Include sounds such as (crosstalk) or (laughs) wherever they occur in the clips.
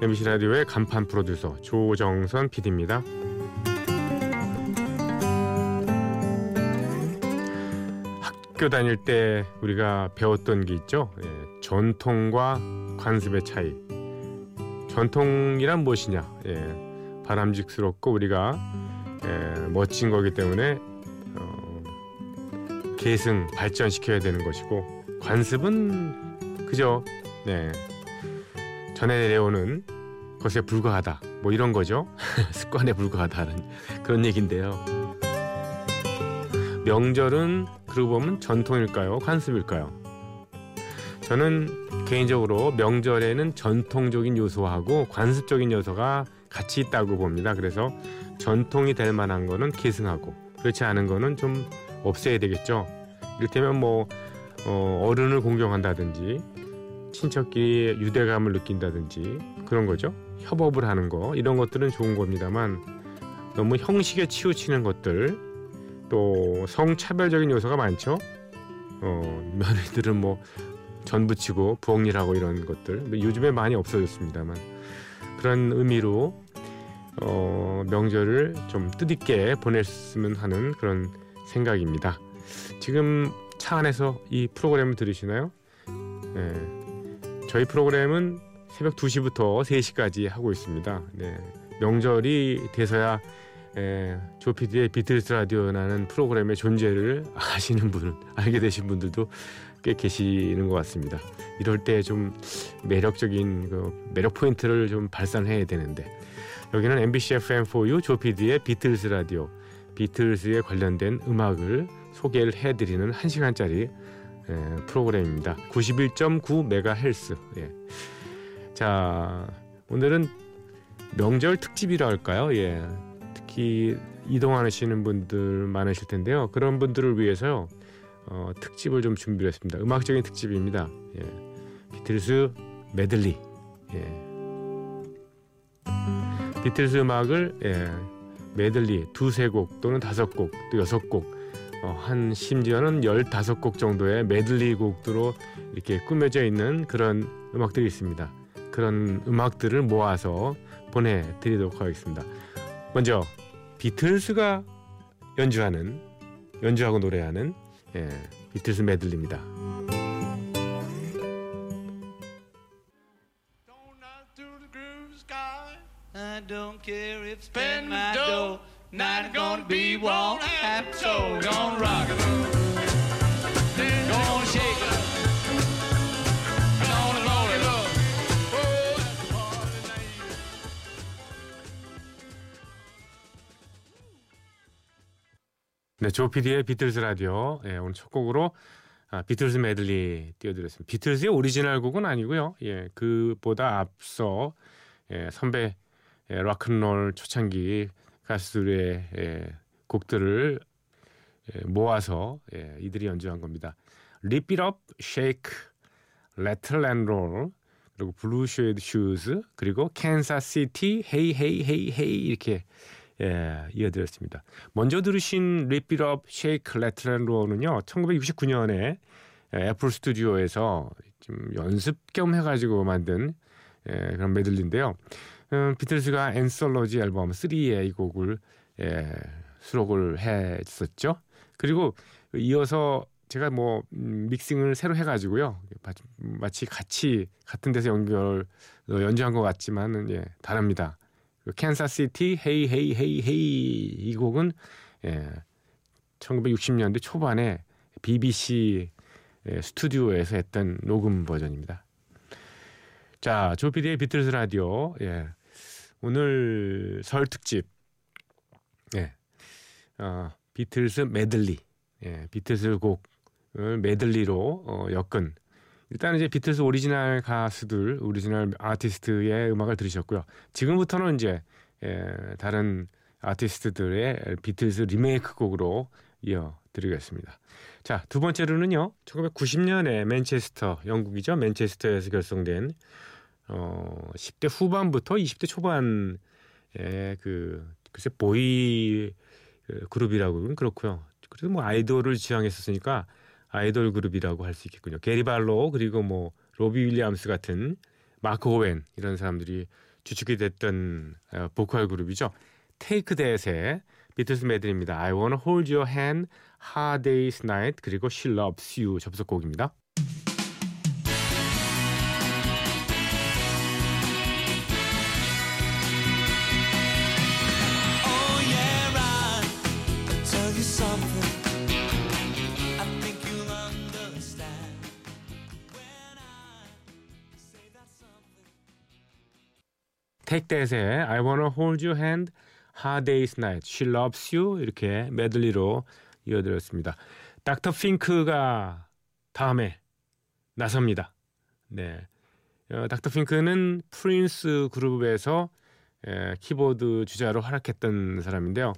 MBC 라디오의 간판 프로듀서 조정선 PD입니다. 학교 다닐 때 우리가 배웠던 게 있죠. 예, 전통과 관습의 차이. 전통이란 무엇이냐? 예, 바람직스럽고 우리가 예, 멋진 거기 때문에 어, 계승 발전시켜야 되는 것이고 관습은 그저 네, 전해 내려오는 것에 불과하다. 뭐 이런 거죠. (laughs) 습관에 불과하다는 그런 얘기인데요. 명절은 그러고 보면 전통일까요? 관습일까요? 저는 개인적으로 명절에는 전통적인 요소하고 관습적인 요소가 같이 있다고 봅니다. 그래서 전통이 될 만한 거는 계승하고 그렇지 않은 거는 좀 없애야 되겠죠. 이를테면 뭐 어, 어른을 공경한다든지 친척끼리 유대감을 느낀다든지 그런 거죠. 협업을 하는 거 이런 것들은 좋은 겁니다만 너무 형식에 치우치는 것들 또 성차별적인 요소가 많죠. 어, 며느리들은 뭐 전부치고 부엌일하고 이런 것들 요즘에 많이 없어졌습니다만 그런 의미로 어, 명절을 좀 뜻있게 보냈으면 하는 그런 생각입니다. 지금 차 안에서 이 프로그램을 들으시나요? 네. 저희 프로그램은 새벽 2시부터 3시까지 하고 있습니다. 네. 명절이 돼서야 에, 조피디의 비틀스 라디오라는 프로그램의 존재를 아시는 분, 알게 되신 분들도 꽤 계시는 것 같습니다. 이럴 때 좀 매력적인 그 매력 포인트를 좀 발산해야 되는데 여기는 MBC FM4U 조피디의 비틀스 라디오, 비틀스에 관련된 음악을 소개를 해드리는 1시간짜리 예, 프로그램입니다. 91.9MHz. 예. 자, 오늘은 명절 특집이라 할까요? 예. 특히 이동하시는 분들 많으실 텐데요. 그런 분들을 위해서요. 어, 특집을 좀 준비를 했습니다. 음악적인 특집입니다. 예. 비틀스 메들리. 예. 비틀스 음악을 예. 메들리 두세 곡 또는 다섯 곡 또 여섯 곡 어, 한 심지어는 열다섯 곡 정도의 메들리 곡으로 이렇게 꾸며져 있는 그런 음악들이 있습니다. 그런 음악들을 모아서 보내드리도록 하겠습니다. 먼저 비틀스가 연주하는 연주하고 노래하는 예, 비틀스 메들리입니다. 네, 조피디의 비틀스 라디오. 예, 오늘 첫 곡으로 아, 비틀스 메들리 띄워드렸습니다. 비틀스의 오리지널 곡은 아니고요. 예, 그보다 앞서 예, 선배 예, 로큰롤 초창기 가수들의 예, 곡들을 예, 모아서 예, 이들이 연주한 겁니다. Rip It Up, Shake, Rattle and Roll 그리고 Blue Suede Shoes 그리고 Kansas City Hey Hey Hey Hey 이렇게 예, 이어드렸습니다. 먼저 들으신 Rip It Up, Shake, Rattle and Roll은요 1969년에 애플 스튜디오에서 좀 연습 겸 해가지고 만든 예, 그런 메들리인데요. 음, 비틀스가 앤솔로지 앨범 3에 이 곡을 예, 수록을 했었죠. 그리고 이어서 제가 뭐 음, 믹싱을 새로 해가지고요. 마치 같이 같은 데서 연결 어, 연주한 것 같지만은 예, 다릅니다. 그 Kansas City Hey Hey Hey Hey 이 곡은 예, 1960년대 초반에 BBC 예, 스튜디오에서 했던 녹음 버전입니다. 자, 조피디의 비틀스 라디오. 예. 오늘 설 특집. 예. 어, 비틀스 메들리. 예. 비틀스 곡을 메들리로 어, 엮은 일단 이제 비틀스 오리지널 가수들, 오리지널 아티스트의 음악을 들으셨고요. 지금부터는 이제 예, 다른 아티스트들의 비틀스 리메이크 곡으로 이어드리겠습니다. 자, 두 번째로는요. 1990년에 맨체스터, 영국이죠. 맨체스터에서 결성된 어, 10대 후반부터 20대 초반의 그 글쎄 보이 그 그룹이라고는 그렇고요. 그래도 뭐 아이돌을 지향했었으니까 아이돌 그룹이라고 할 수 있겠군요. 게리 발로 그리고 뭐 로비 윌리엄스 같은 마크 오웬 이런 사람들이 주축이 됐던 어, 보컬 그룹이죠. Take That의 비틀스 메들리입니다. I wanna hold your hand, Hard Day's Night 그리고 She Loves You 접속곡입니다. Take That의 I wanna hold your hand, Hard Day's Night, She Loves You 이렇게 메들리로 이어드렸습니다. 닥터 핑크가 다음에 나섭니다. 네, 어, 닥터 핑크는 프린스 그룹에서 예, 키보드 주자로 활약했던 사람인데요.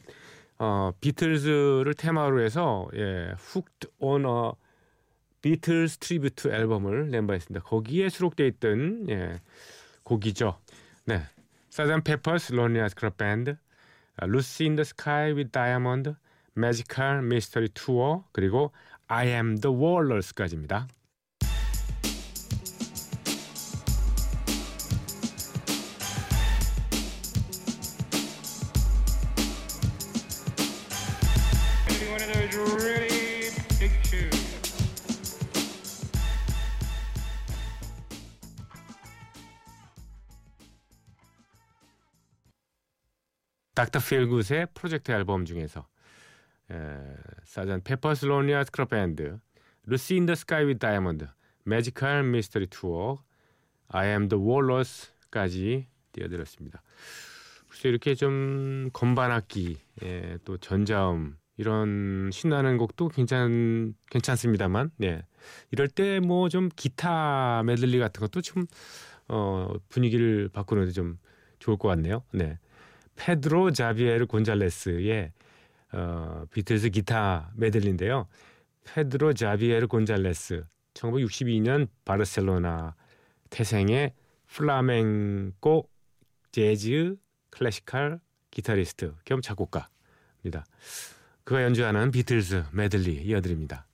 어, 비틀즈를 테마로 해서 예, Hooked on a 비틀스 tribute 앨범을 낸 바 있습니다. 거기에 수록되어 있던 예, 곡이죠. 네, Southern Pepper's Lonely Hearts Club Band, uh, Lucy in the Sky with Diamond, Magical Mystery Tour, 그리고 I Am the Walrus까지입니다. 닥터 필굿의 프로젝트 앨범 중에서 사잔 페퍼스 론리아 스크럽 밴드 루시 인더 스카이 위 다이아몬드 매지컬 미스터리 투어 I am the Wallers까지 띄워드렸습니다. 글쎄 이렇게 좀 건반악기 예, 또 전자음 이런 신나는 곡도 괜찮 괜찮습니다만 네. 이럴 때 뭐 좀 기타 메들리 같은 것도 좀 어, 분위기를 바꾸는데 좀 좋을 것 같네요. 네. 페드로 자비에르 곤잘레스의 어, 비틀즈 기타 메들리인데요. 페드로 자비에르 곤잘레스 1962년 바르셀로나 태생의 플라멩코 재즈 classical 기타리스트 겸 작곡가입니다. 그가 연주하는 비틀즈 메들리 이어드립니다.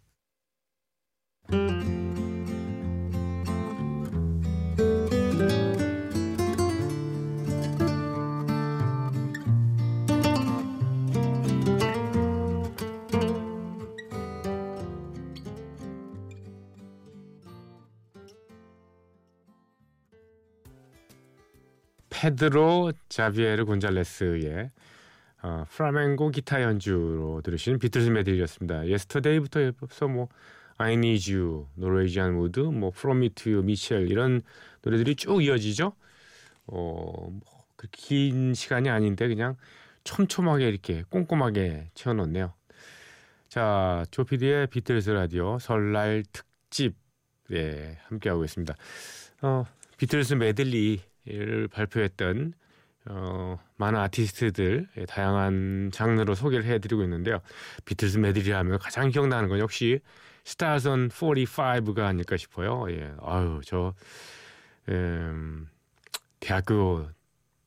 페드로 자비에르 곤잘레스의 어, 플라멩코 기타 연주로 들으신 비틀즈 메들리였습니다. Yesterday부터 해서 뭐 I Need You, Norwegian Wood, 뭐 From Me to You, Michelle 이런 노래들이 쭉 이어지죠. 어, 뭐 긴 시간이 아닌데 그냥 촘촘하게 이렇게 꼼꼼하게 채워놓네요. 자, 조피디의 비틀즈 라디오 설날 특집 예, 함께하고 있습니다. 어, 비틀즈 메들리 를 발표했던 어, 많은 아티스트들 예, 다양한 장르로 소개를 해드리고 있는데요. 비틀스 메들리 하면 가장 기억나는 건 역시 Stars on 45가 아닐까 싶어요. 예, 아유 저 음, 대학교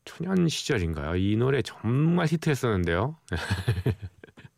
초년 시절인가요? 이 노래 정말 히트했었는데요. (laughs)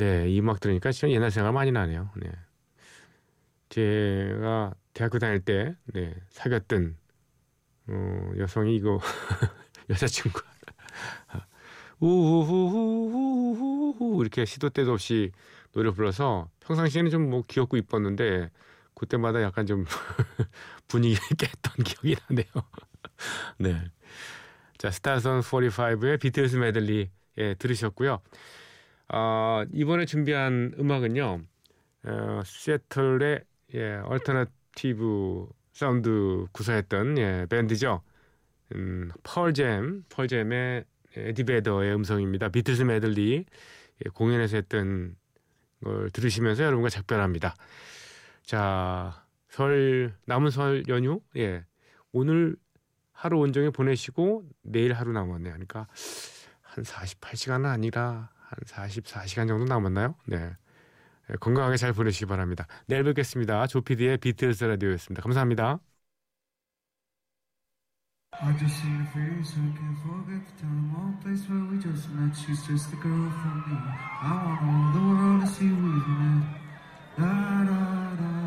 네, 이 음악 들으니까 진짜 옛날 생각 많이 나네요. 네. 제가 대학교 다닐 때 네, 사귀었던 어, 여성이 이거 (laughs) 여자친구 (laughs) 우후후후후후후 이렇게 시도 때도 없이 노래 불러서 평상시에는 좀 뭐 귀엽고 이뻤는데 그때마다 약간 좀 (laughs) 분위기 깼던 기억이 나네요. 네. 자, 스타선 45의 비틀스 메들리 예, 들으셨고요. 어, 이번에 준비한 음악은요. 어, 시애틀의 예, alternative 사운드 구사했던 예, 밴드죠. 음, 펄잼, 펄잼의 에디 베더의 음성입니다. 비틀스 메들리 예, 공연에서 했던 걸 들으시면서 여러분과 작별합니다. 자, 설 남은 설 연휴 예. 오늘 하루 온종일 보내시고 내일 하루 남았네요. 그러니까 한 48시간은 아니라 한 44시간 정도 남았나요? 네. 예, 건강하게 잘 보내시기 바랍니다. 내일 뵙겠습니다. 조피디의 비틀스 라디오였습니다. 감사합니다. I just see your face, I can't forget the time, all place where we just met. She's just the girl for me. I want all the world to see we've met. Da, da.